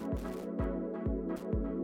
Me, Lupo,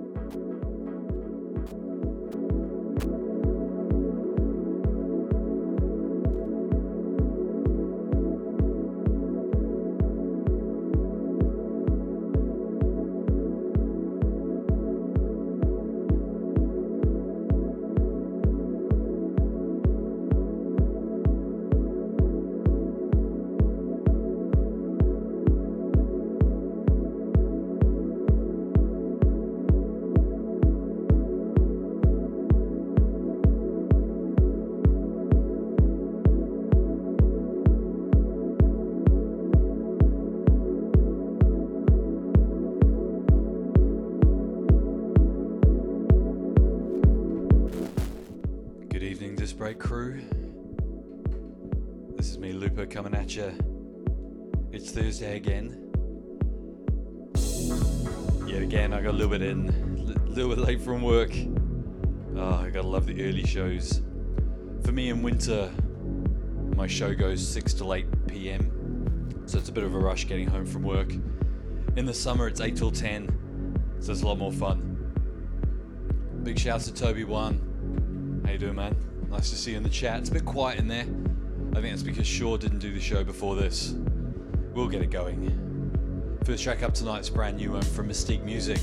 coming at you. It's Thursday again. Yet again, I got a little bit in, a little bit late from work. Oh, I gotta love the early shows. For me in winter, my show goes 6 to 8 p.m., so it's a bit of a rush getting home from work. In the summer, it's 8 till 10, so it's a lot more fun. Big shouts to Toby One. How you doing, man? Nice to see you in the chat. It's a bit quiet in there. I think that's because Shaw didn't do the show before this. We'll get it going. First track up tonight's brand new one from Mystique Music.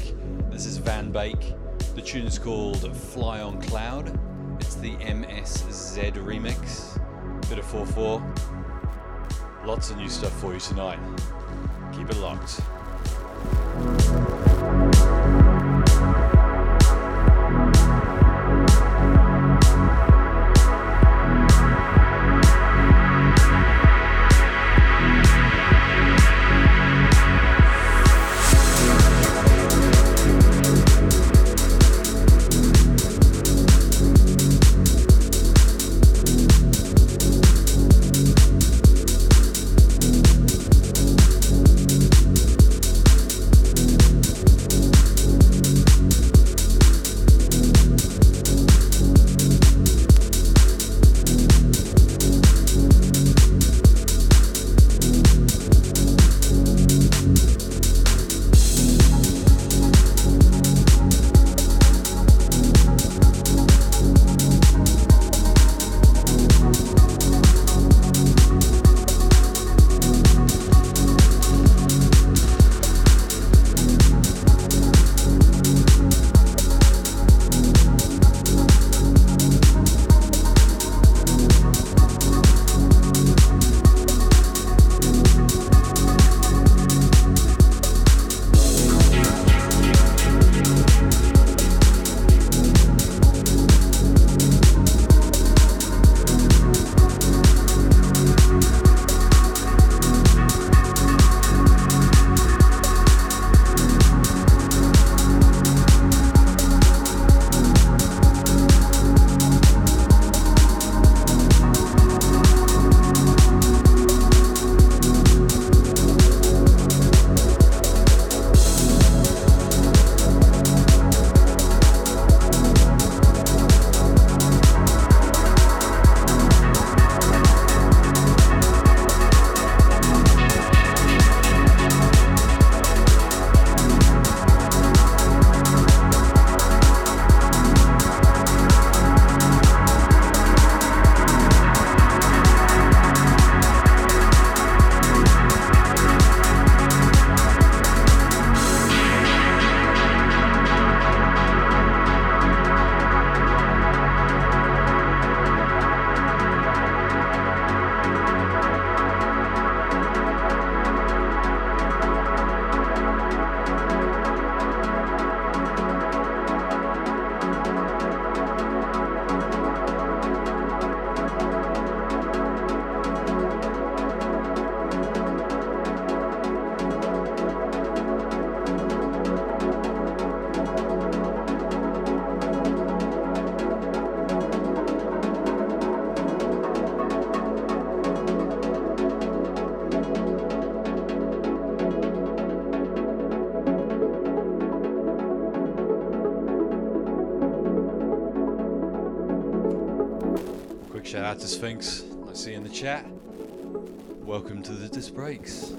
This is Van Bake. The tune is called Fly on Cloud. It's the MSZ remix. Bit of 4-4. Lots of new stuff for you tonight. Keep it locked. Chat. Welcome to the Disc Breaks.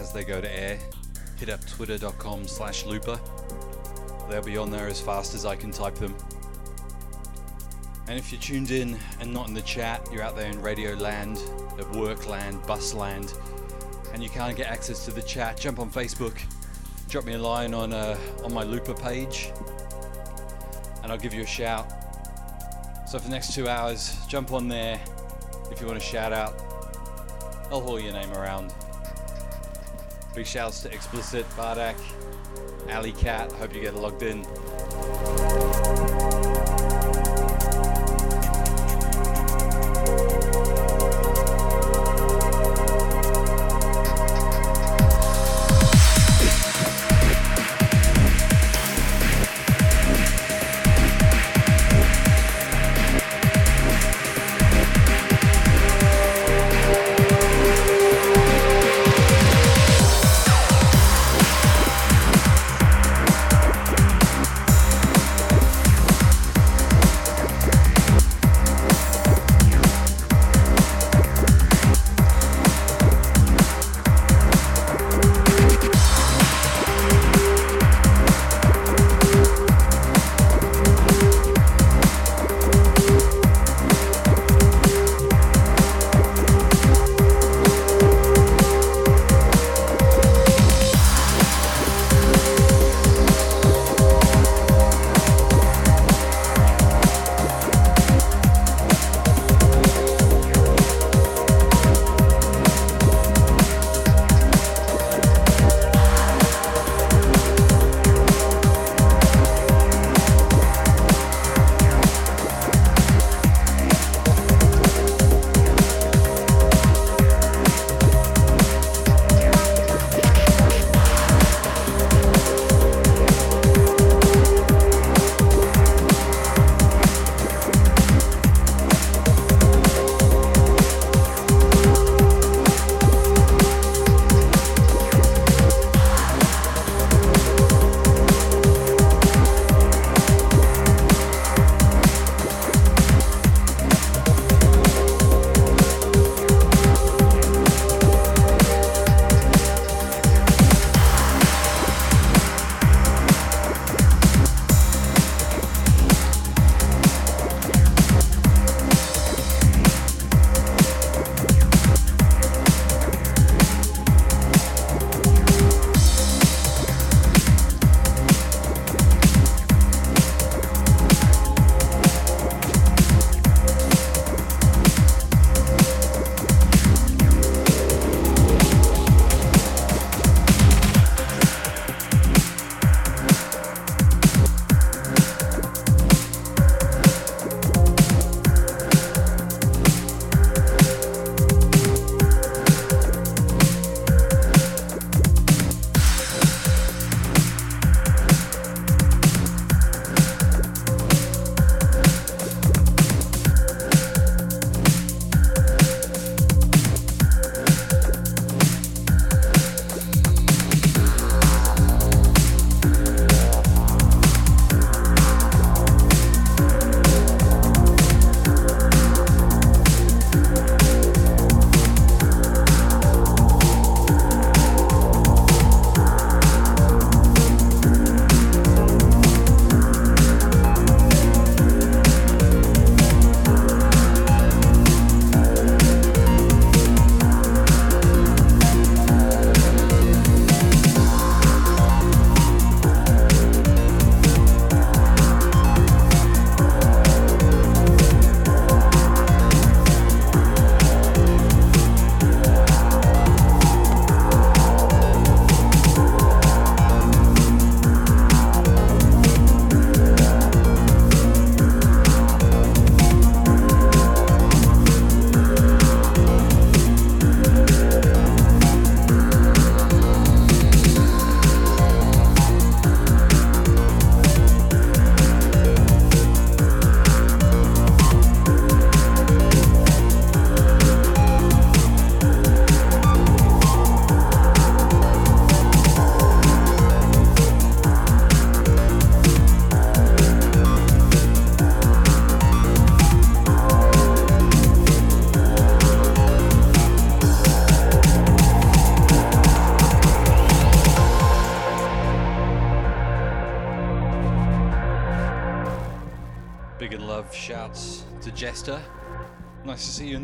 As they go to air, hit up twitter.com slash looper. They'll be on there as fast as I can type them. And if you're tuned in and not in the chat, you're out there in radio land, at work land, bus land, and you can't get access to the chat, jump on Facebook, drop me a line on, uh, on my looper page, and I'll give you a shout. So for the next two hours, jump on there if you want to shout out. I'll haul your name around. Big shouts to Explicit, Bardak, Alley Cat. Hope you get logged in.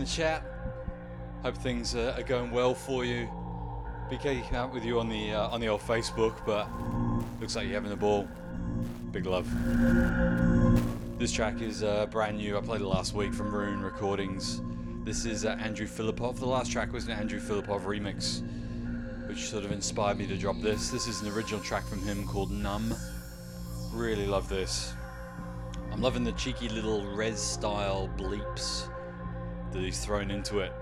Chat. Hope things uh, are going well for you. Be geeking out with you on the uh, on the old Facebook, but looks like you're having a ball. Big love. This track is uh, brand new. I played it last week from Rune Recordings. This is uh, Andrew Filippov. The last track was an Andrew Filippov remix, which sort of inspired me to drop this. This is an original track from him called Numb. Really love this. I'm loving the cheeky little res style bleeps that he's thrown into it.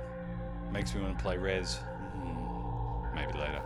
Makes me want to play res. Mm, maybe later.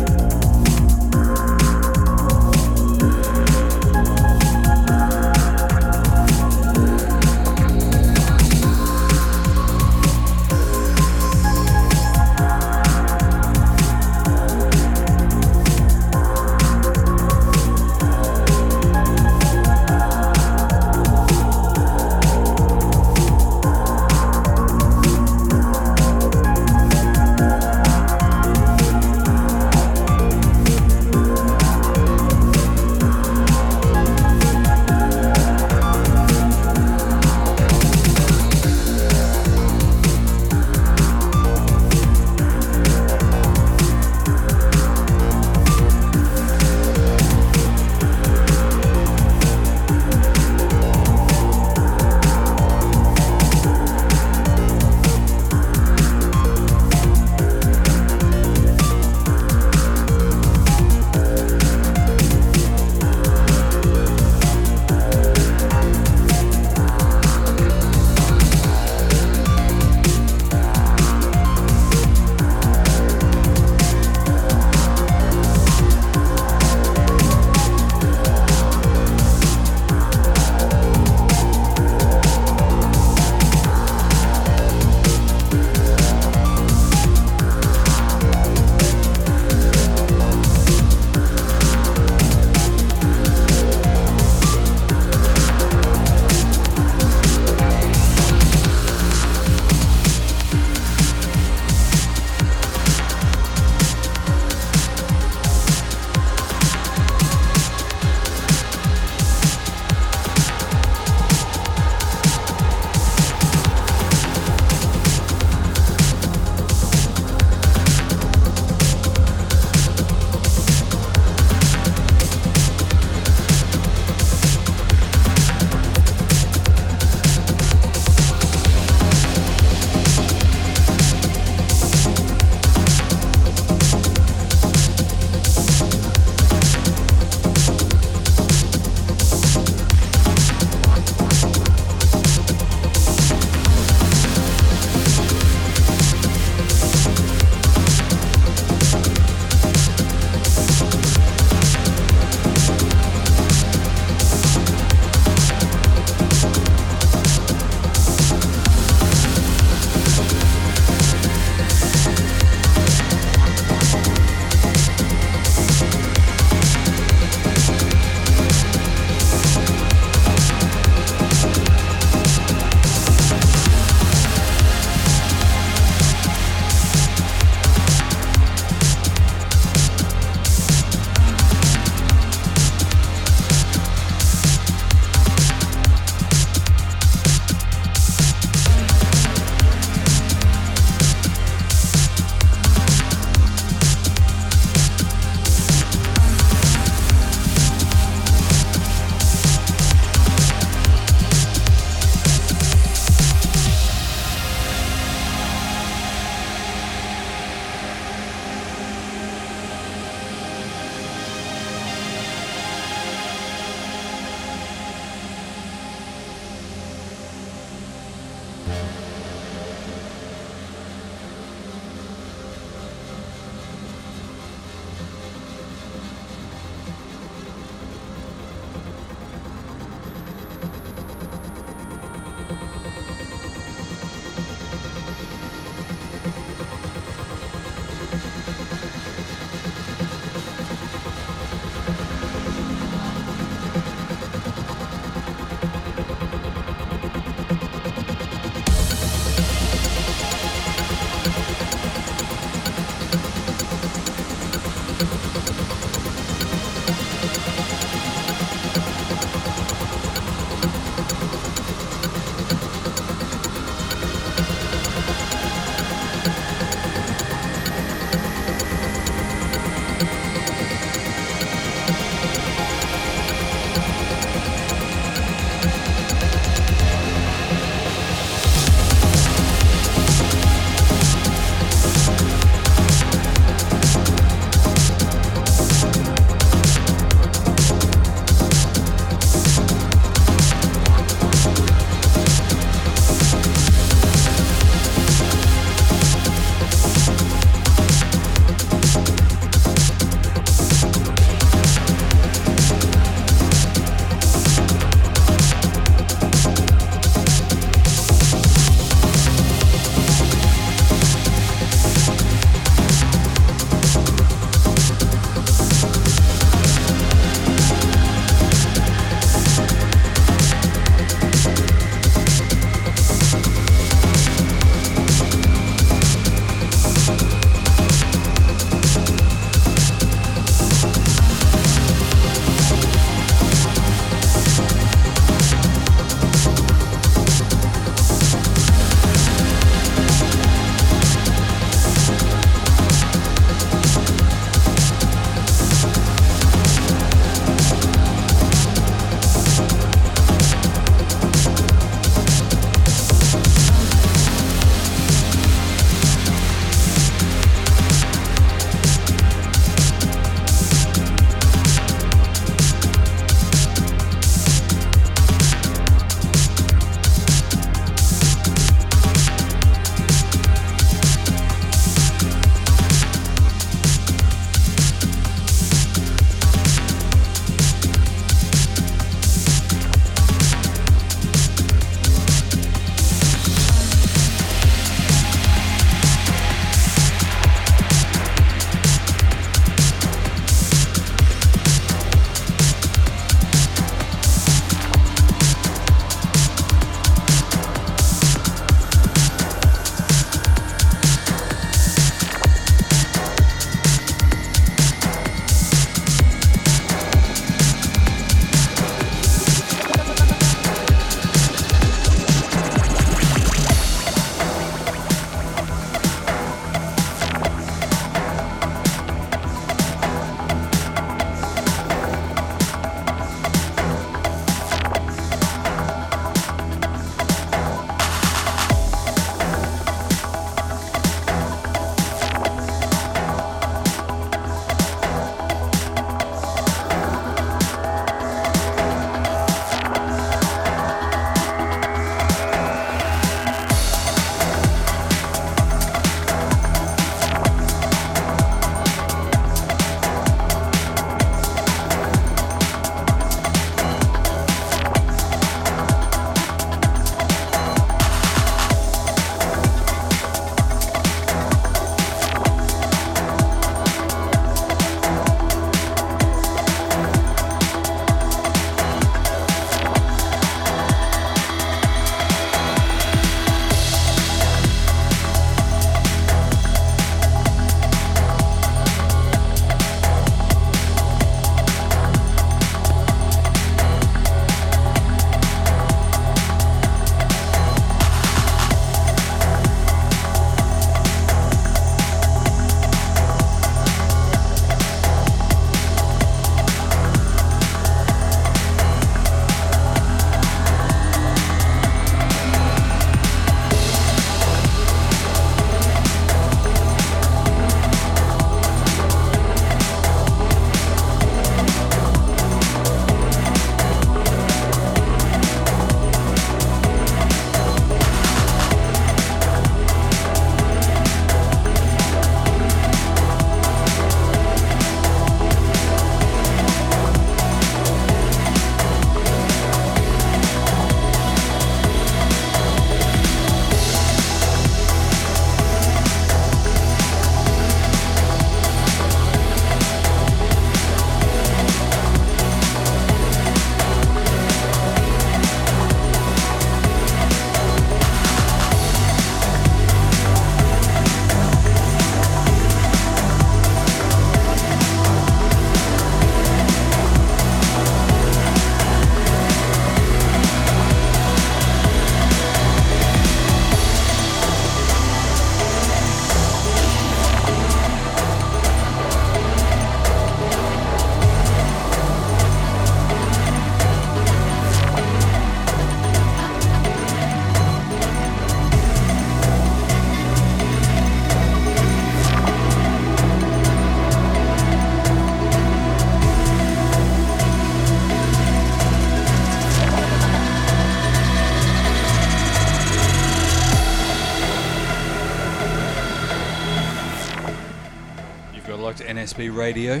Radio.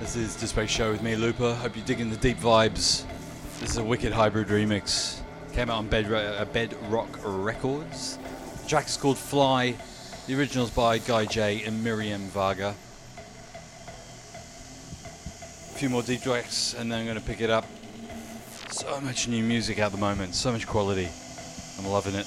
This is Display Show with me, Looper. Hope you're digging the deep vibes. This is a wicked hybrid remix. Came out on Bed, uh, Bedrock Records. The track is called Fly. The original's by Guy J and Miriam Vaga. A few more deep tracks and then I'm going to pick it up. So much new music at the moment, so much quality. I'm loving it.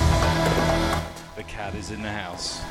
The cat is in the house.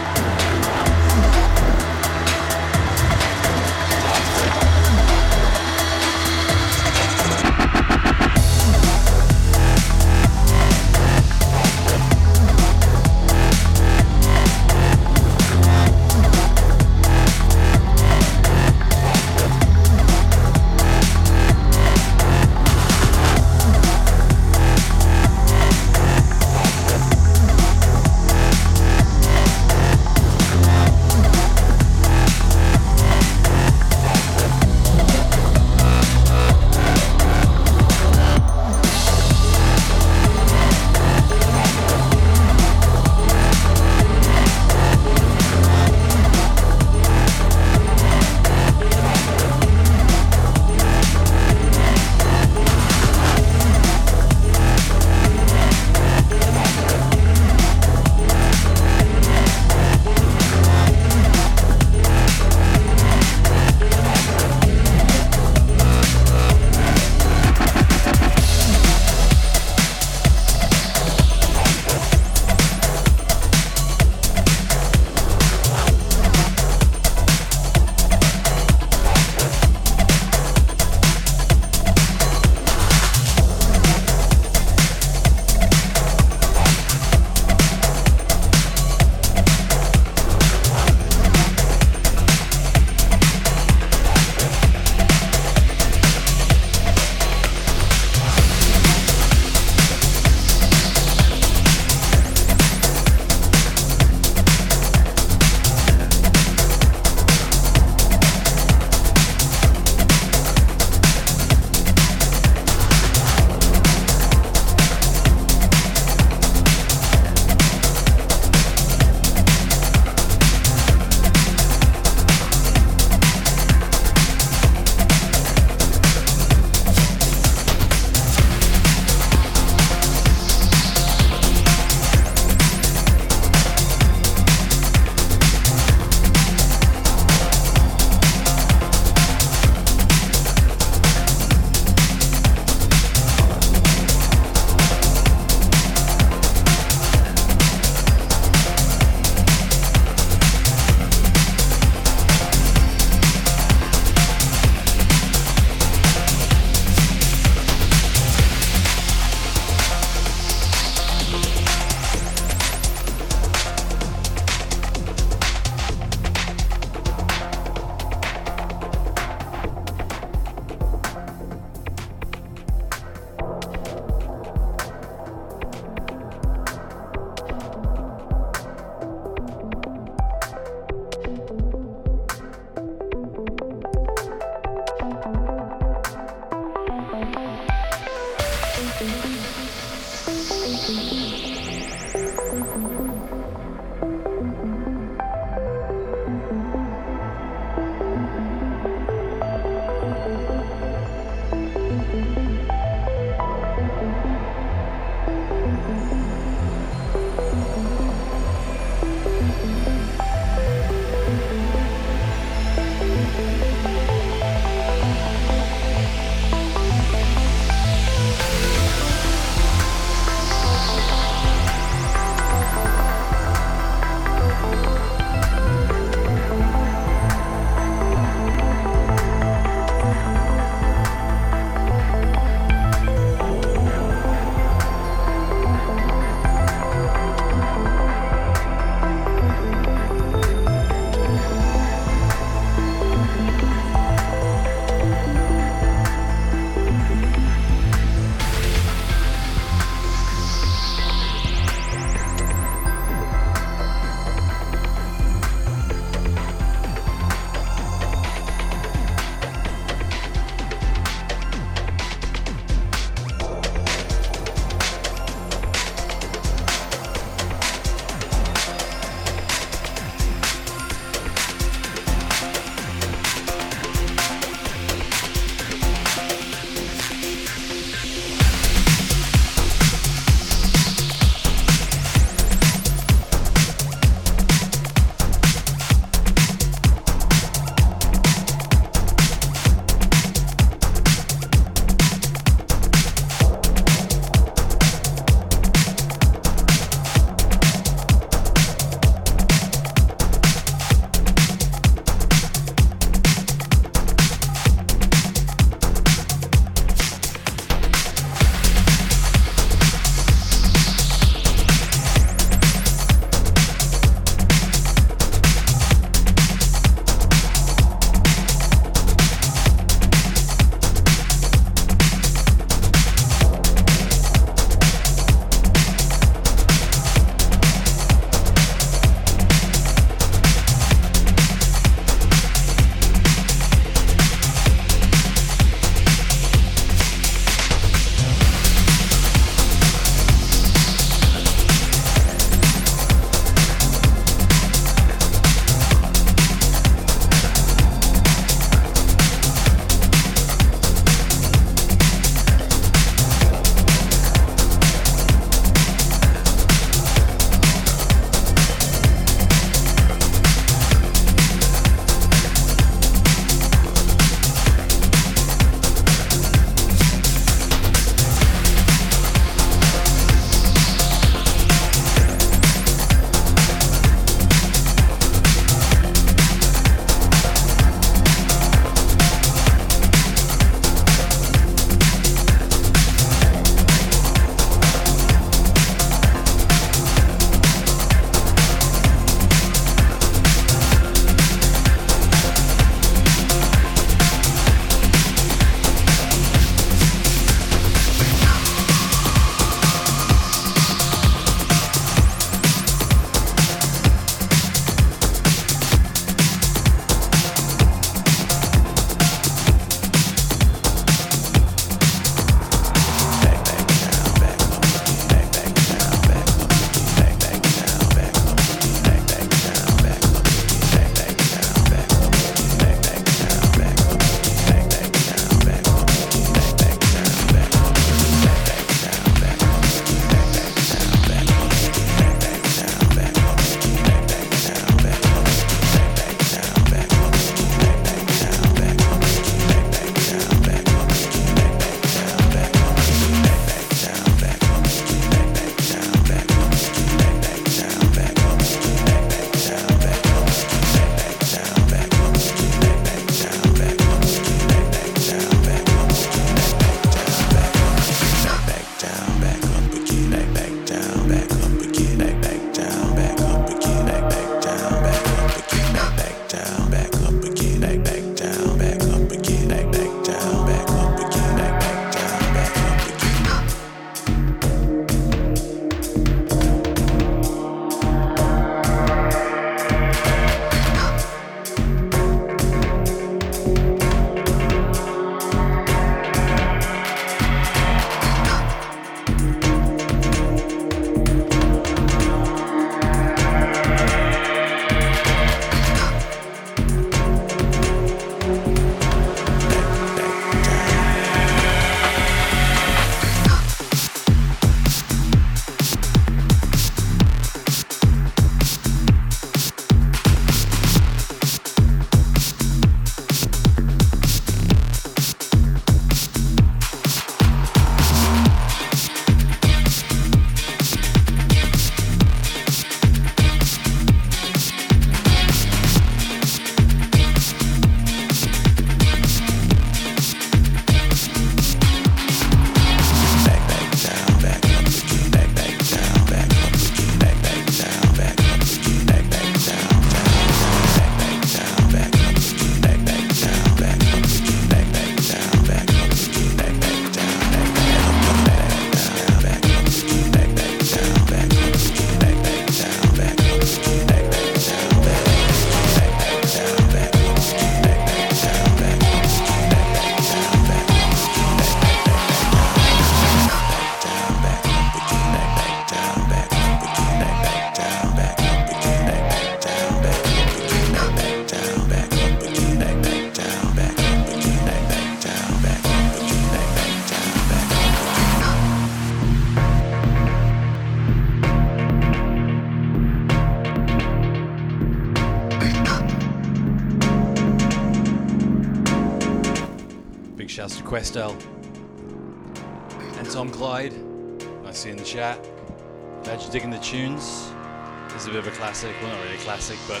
A bit of a classic. Well, not really classic, but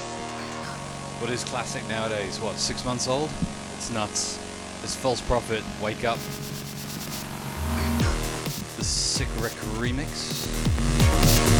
what is classic nowadays? What, six months old? It's nuts. It's False Prophet, Wake Up. The Sick Rick remix.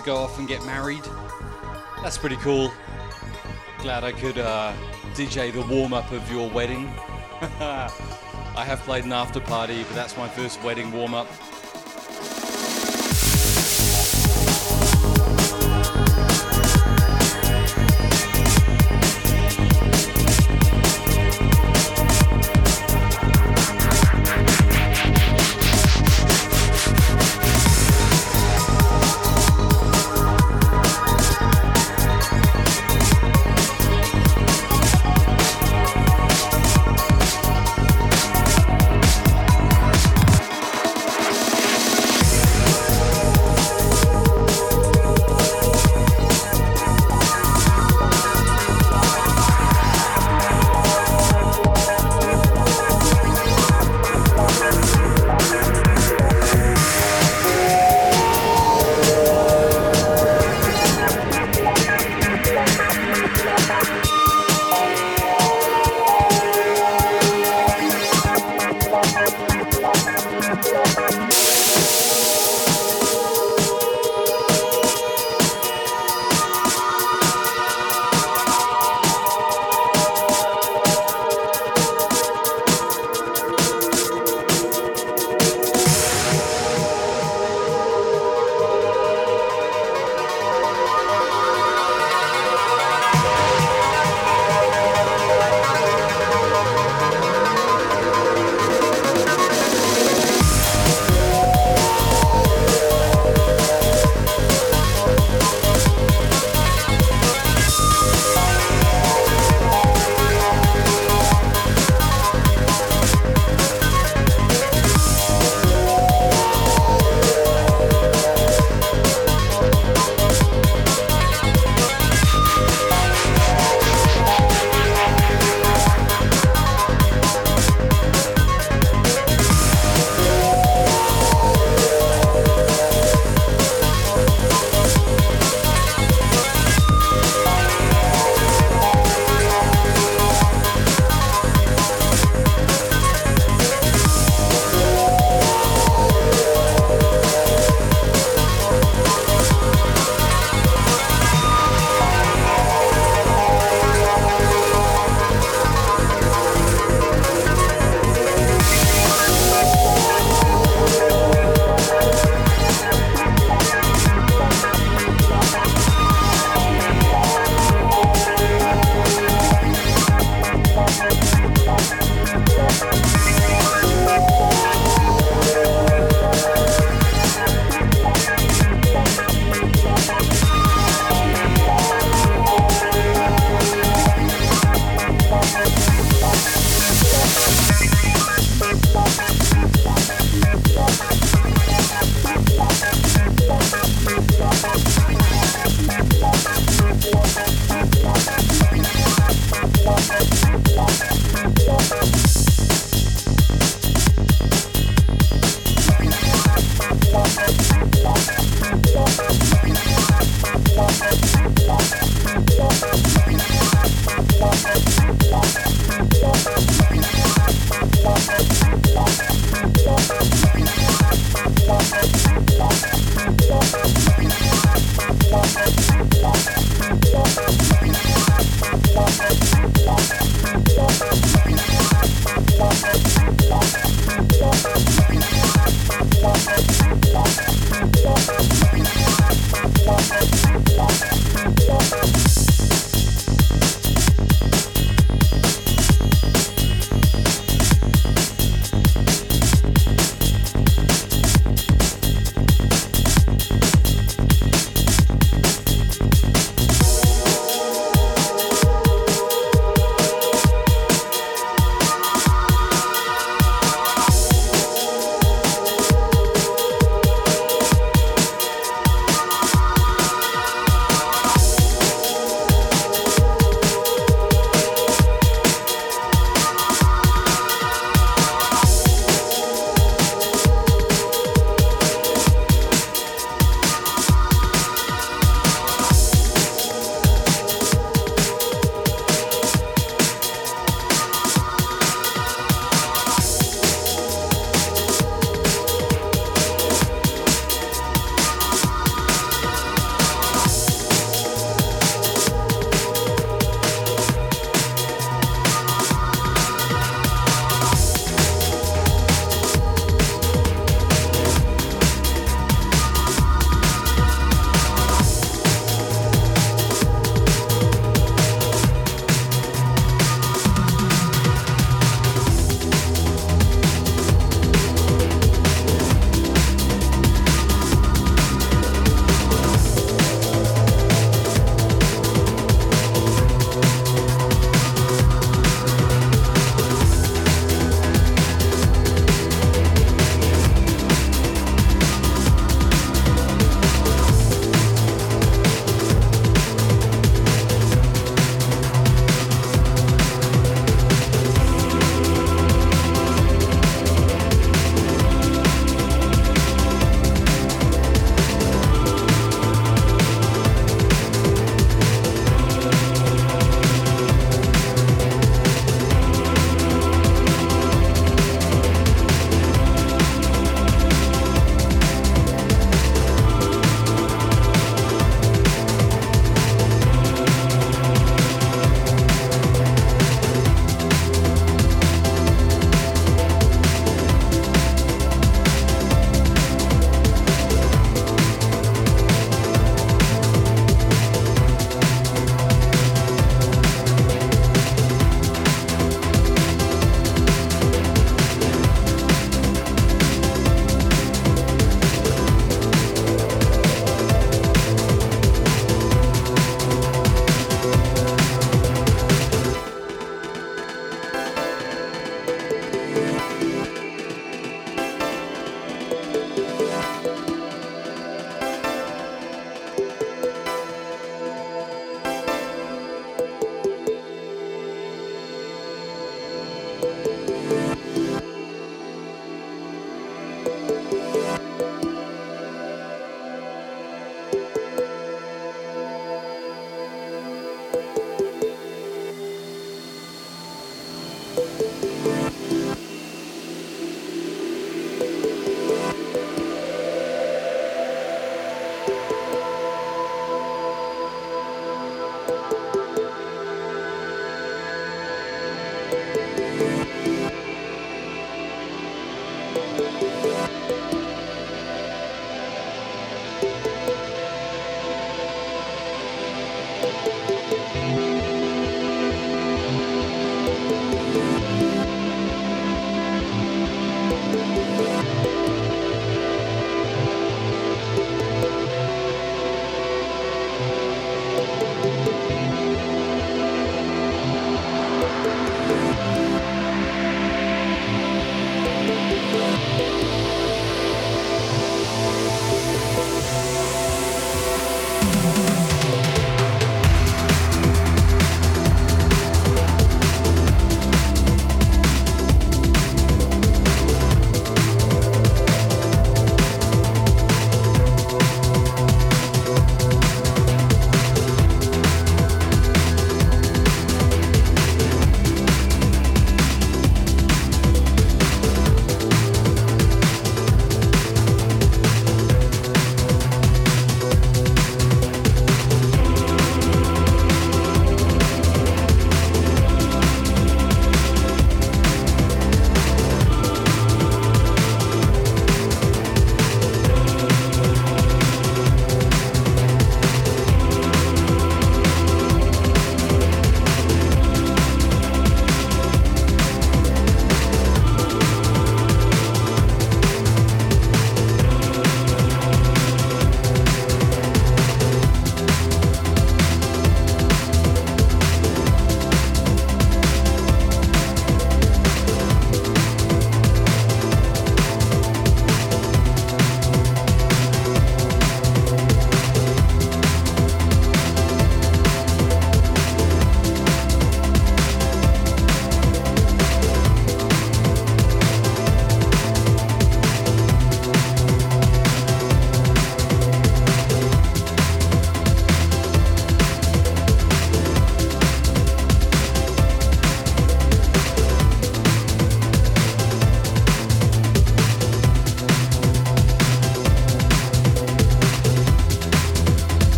To go off and get married. That's pretty cool. Glad I could uh, DJ the warm up of your wedding. I have played an after party, but that's my first wedding warm up.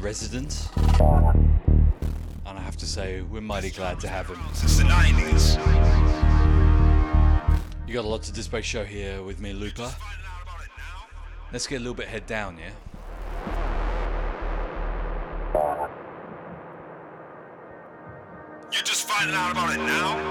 Resident. And I have to say, we're mighty glad to have him. Since the 90s. You got a lot to display show here with me, Looper. Let's get a little bit head down, yeah? You're just finding out about it now?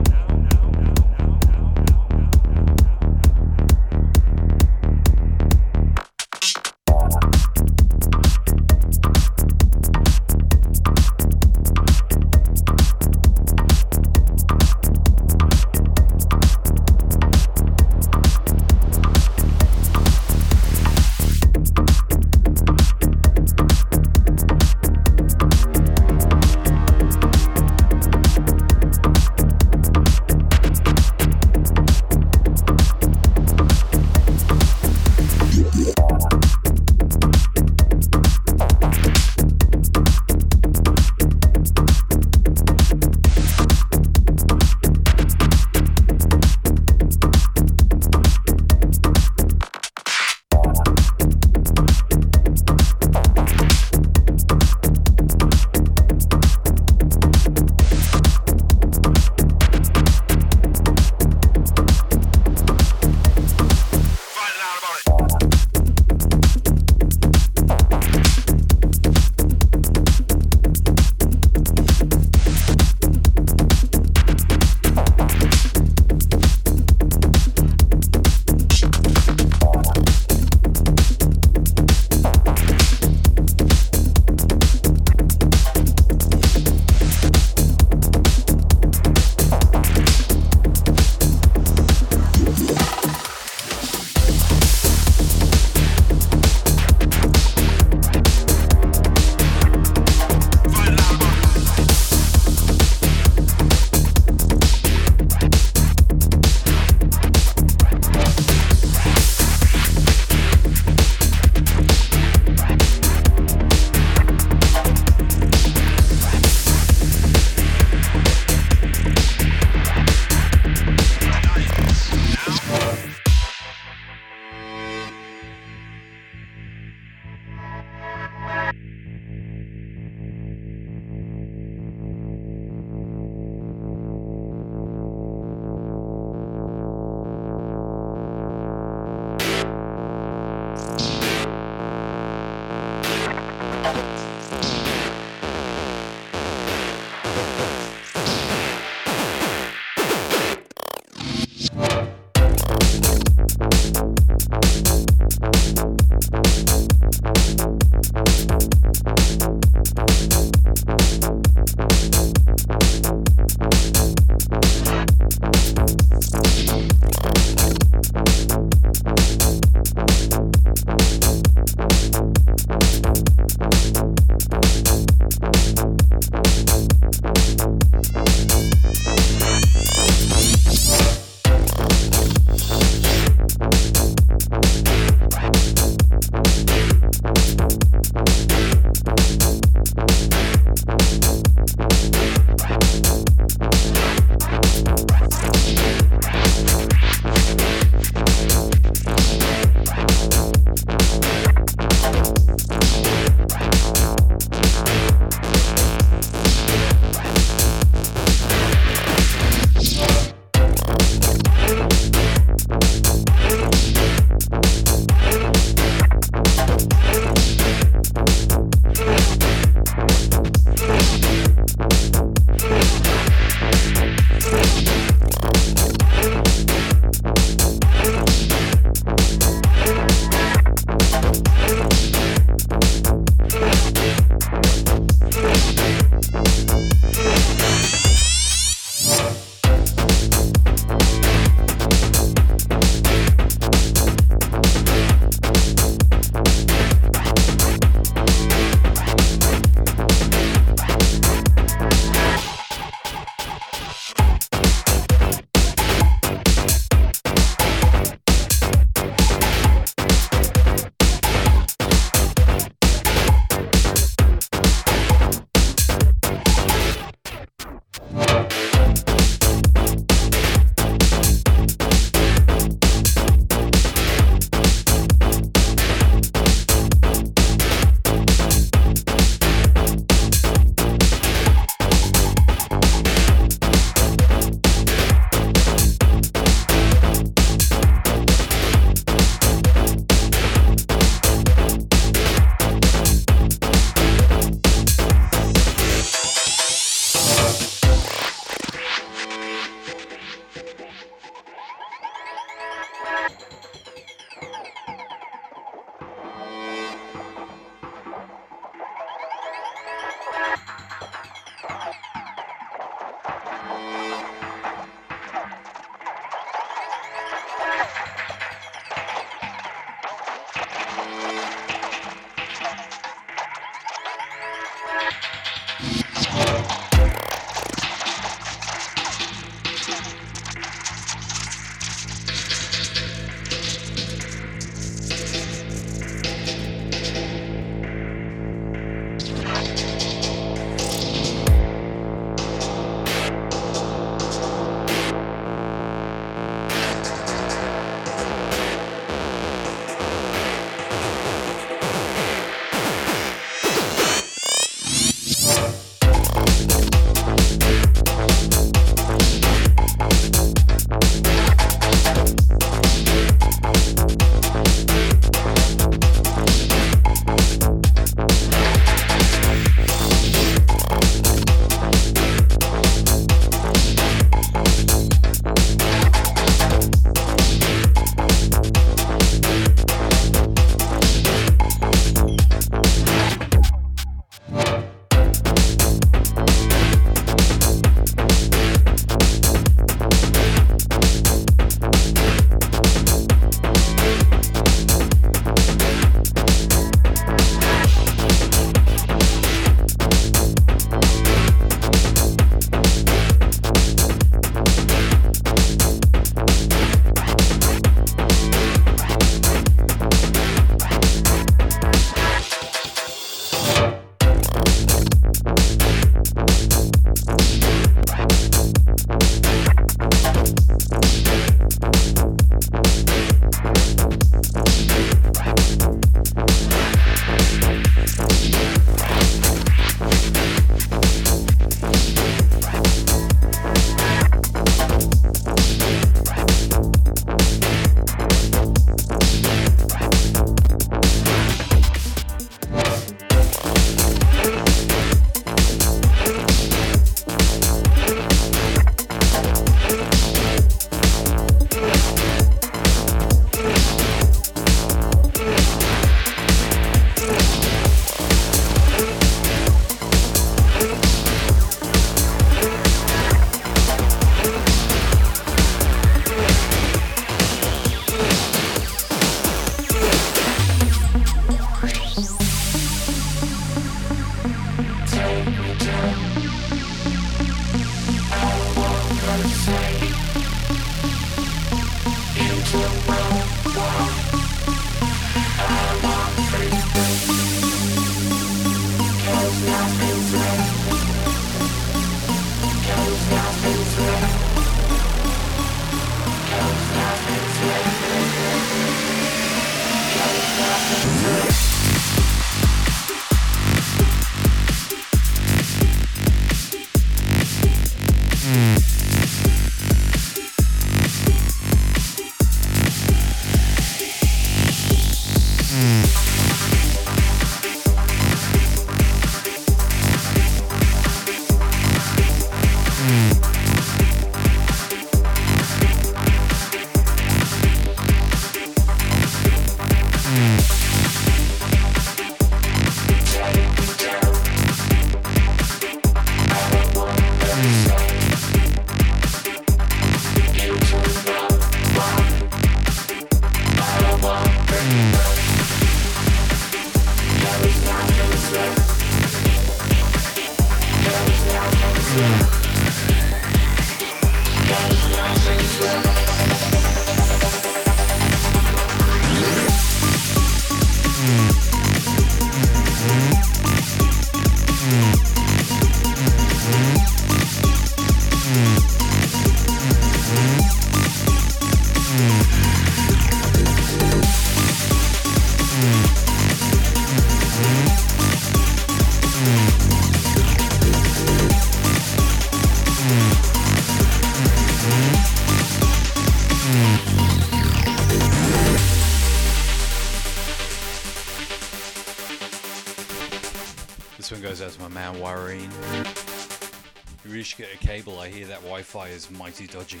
cable, I hear that Wi Fi is mighty dodgy.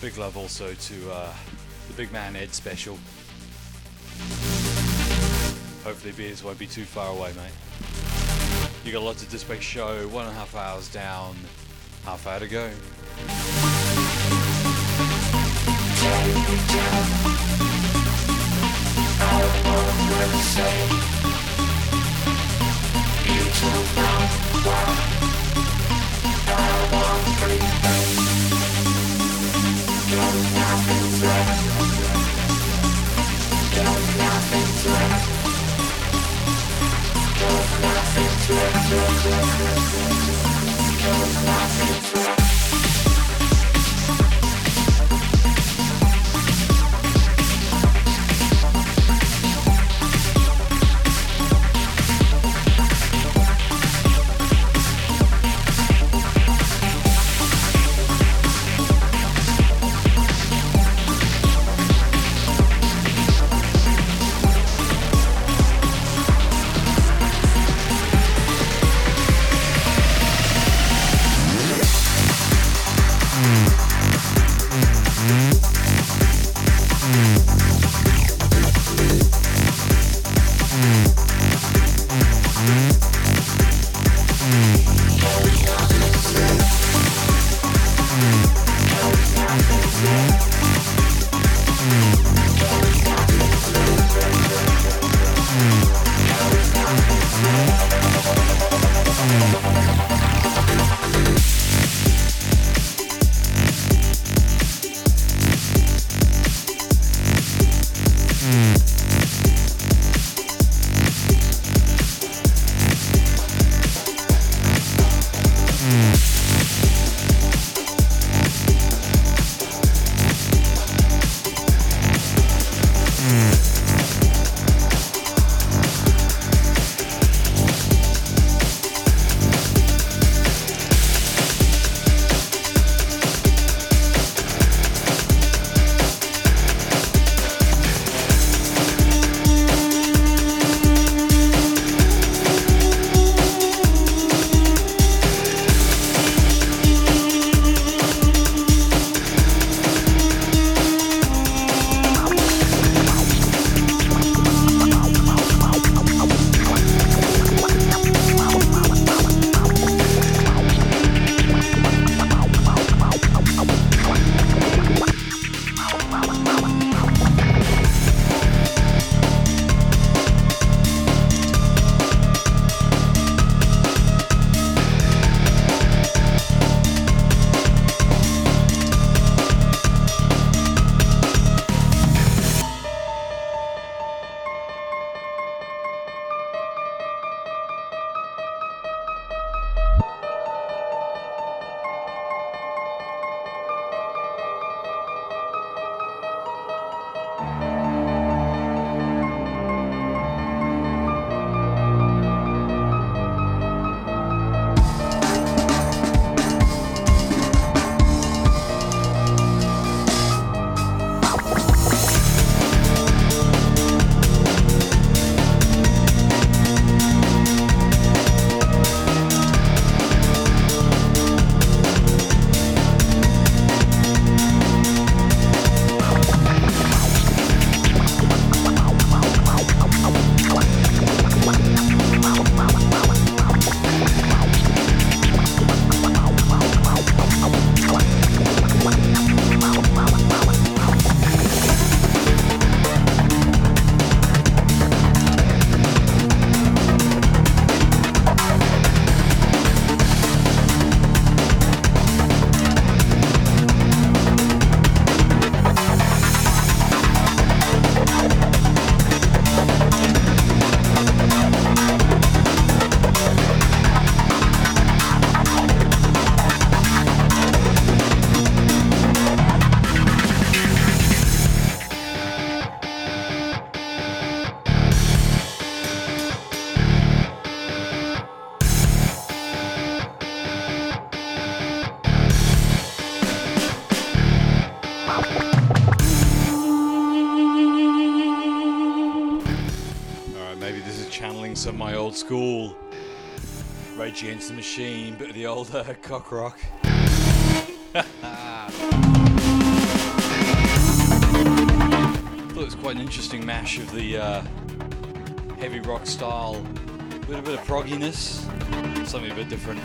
Big love also to uh, the big man Ed Special. Hopefully, beers won't be too far away, mate. You got a lot to Dispace show, one and a half hours down, half hour to go. I to say I want school Rage Against the Machine, bit of the old uh, cock rock. Thought it was quite an interesting mash of the uh, heavy rock style with a bit of progginess, something a bit different.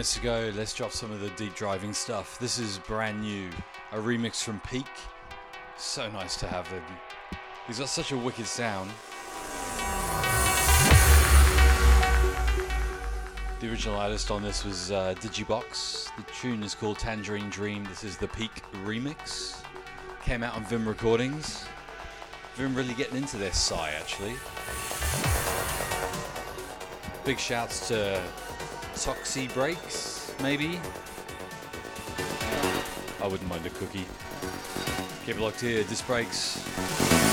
15 minutes ago, let's drop some of the deep driving stuff. This is brand new. A remix from Peak. So nice to have him. He's got such a wicked sound. The original artist on this was uh, Digibox. The tune is called Tangerine Dream. This is the Peak remix. Came out on Vim Recordings. Vim really getting into their Psy actually. Big shouts to Toxie Breaks, maybe. I wouldn't mind a cookie. Keep it locked here, Disc Breaks.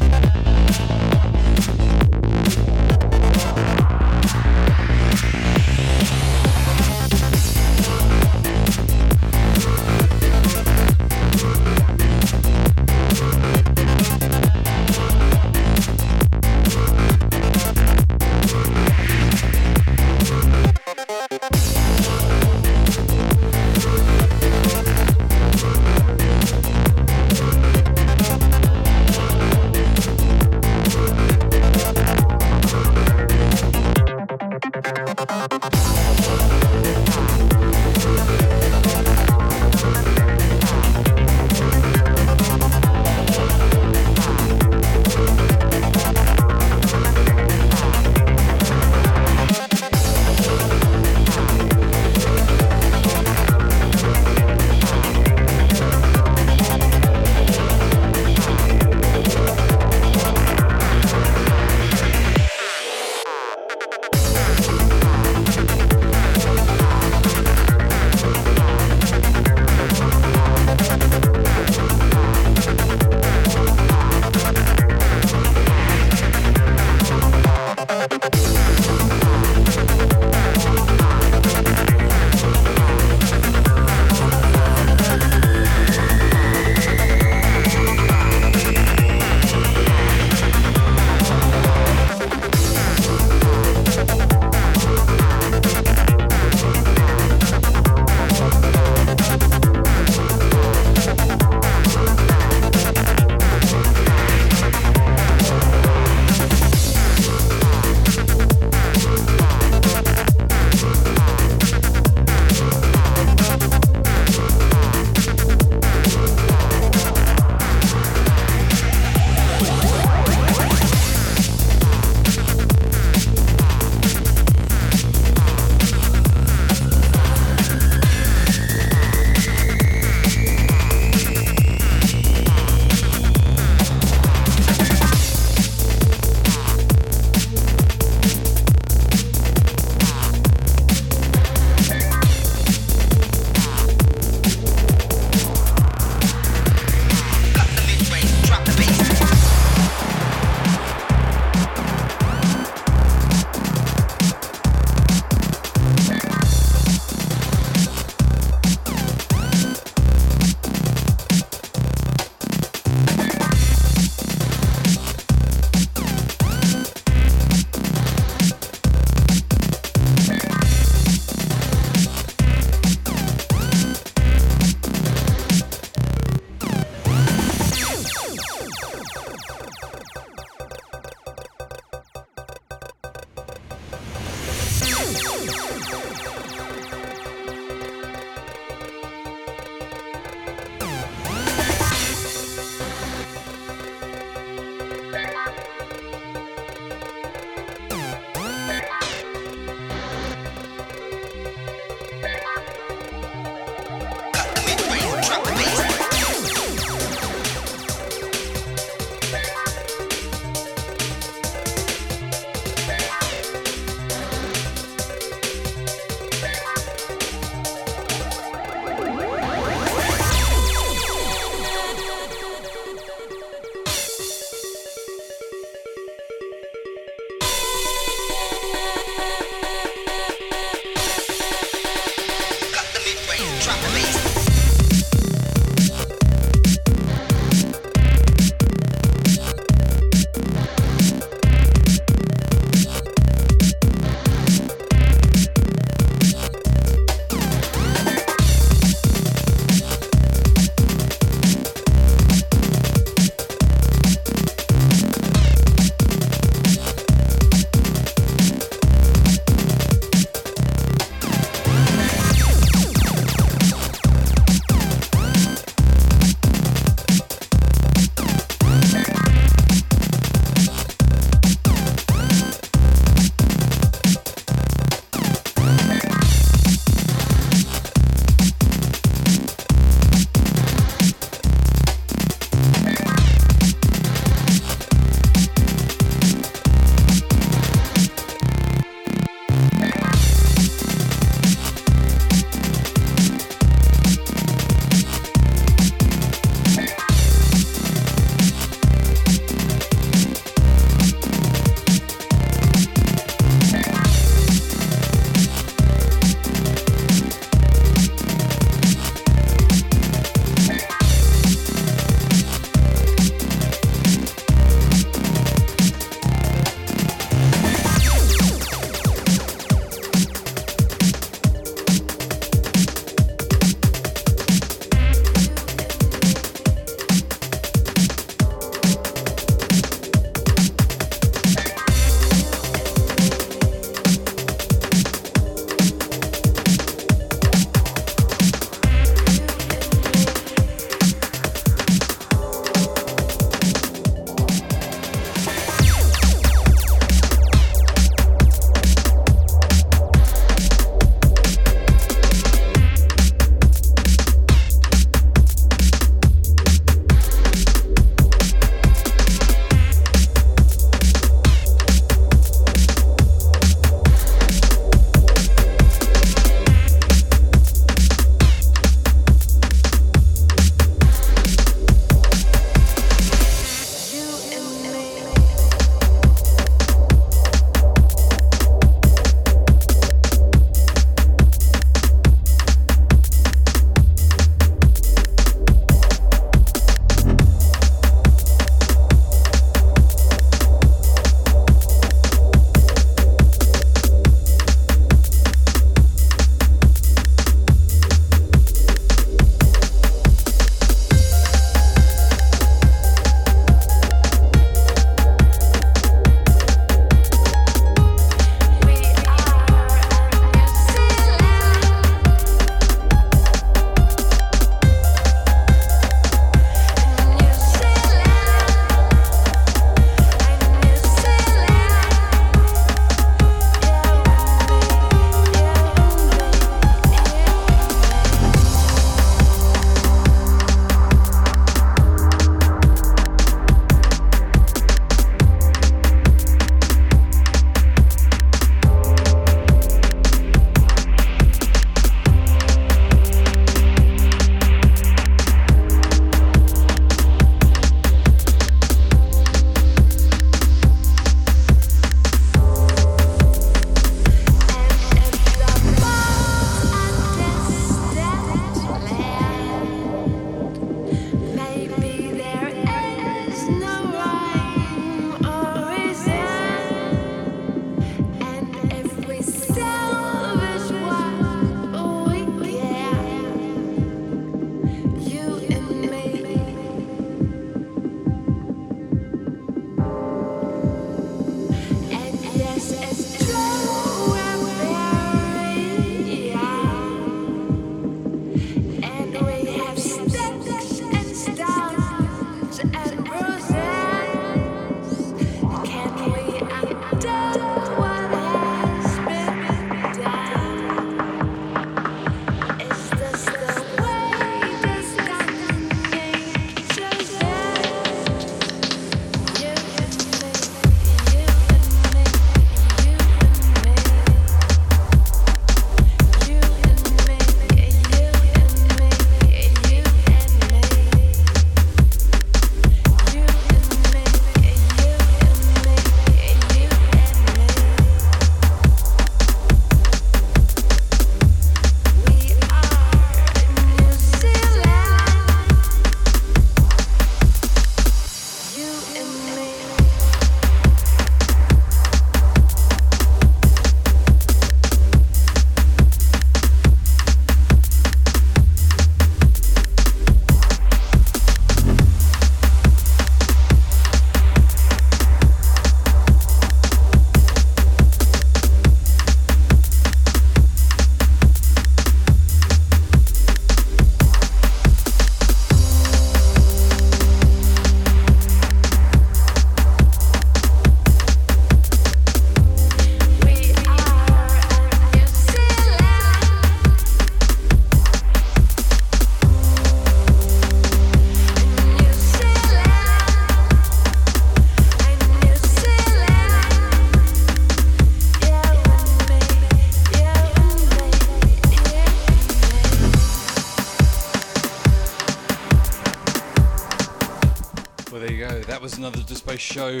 That was another Space show.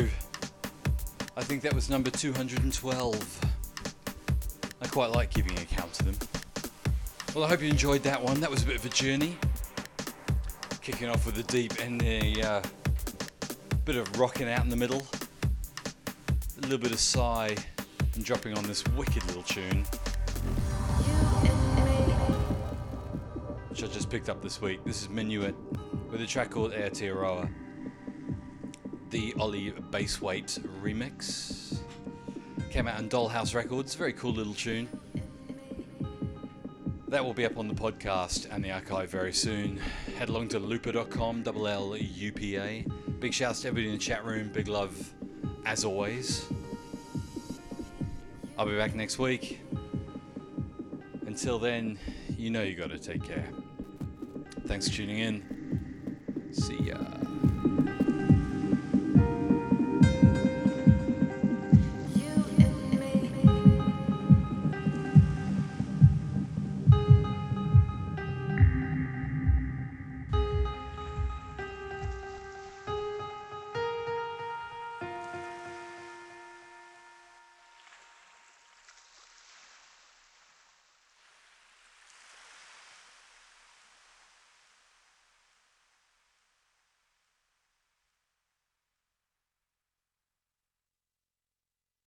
I think that was number 212. I quite like keeping a count of them. Well, I hope you enjoyed that one. That was a bit of a journey. Kicking off with the deep and a uh, bit of rocking out in the middle. A little bit of psy and dropping on this wicked little tune. Which I just picked up this week. This is Minuet with a track called Aotearoa the Ollie Bassweight remix. Came out on Dollhouse Records, very cool little tune. That will be up on the podcast and the archive very soon. Head along to looper.com, double L U P A. Big shouts to everybody in the chat room, big love as always. I'll be back next week. Until then, you know you gotta take care. Thanks for tuning in.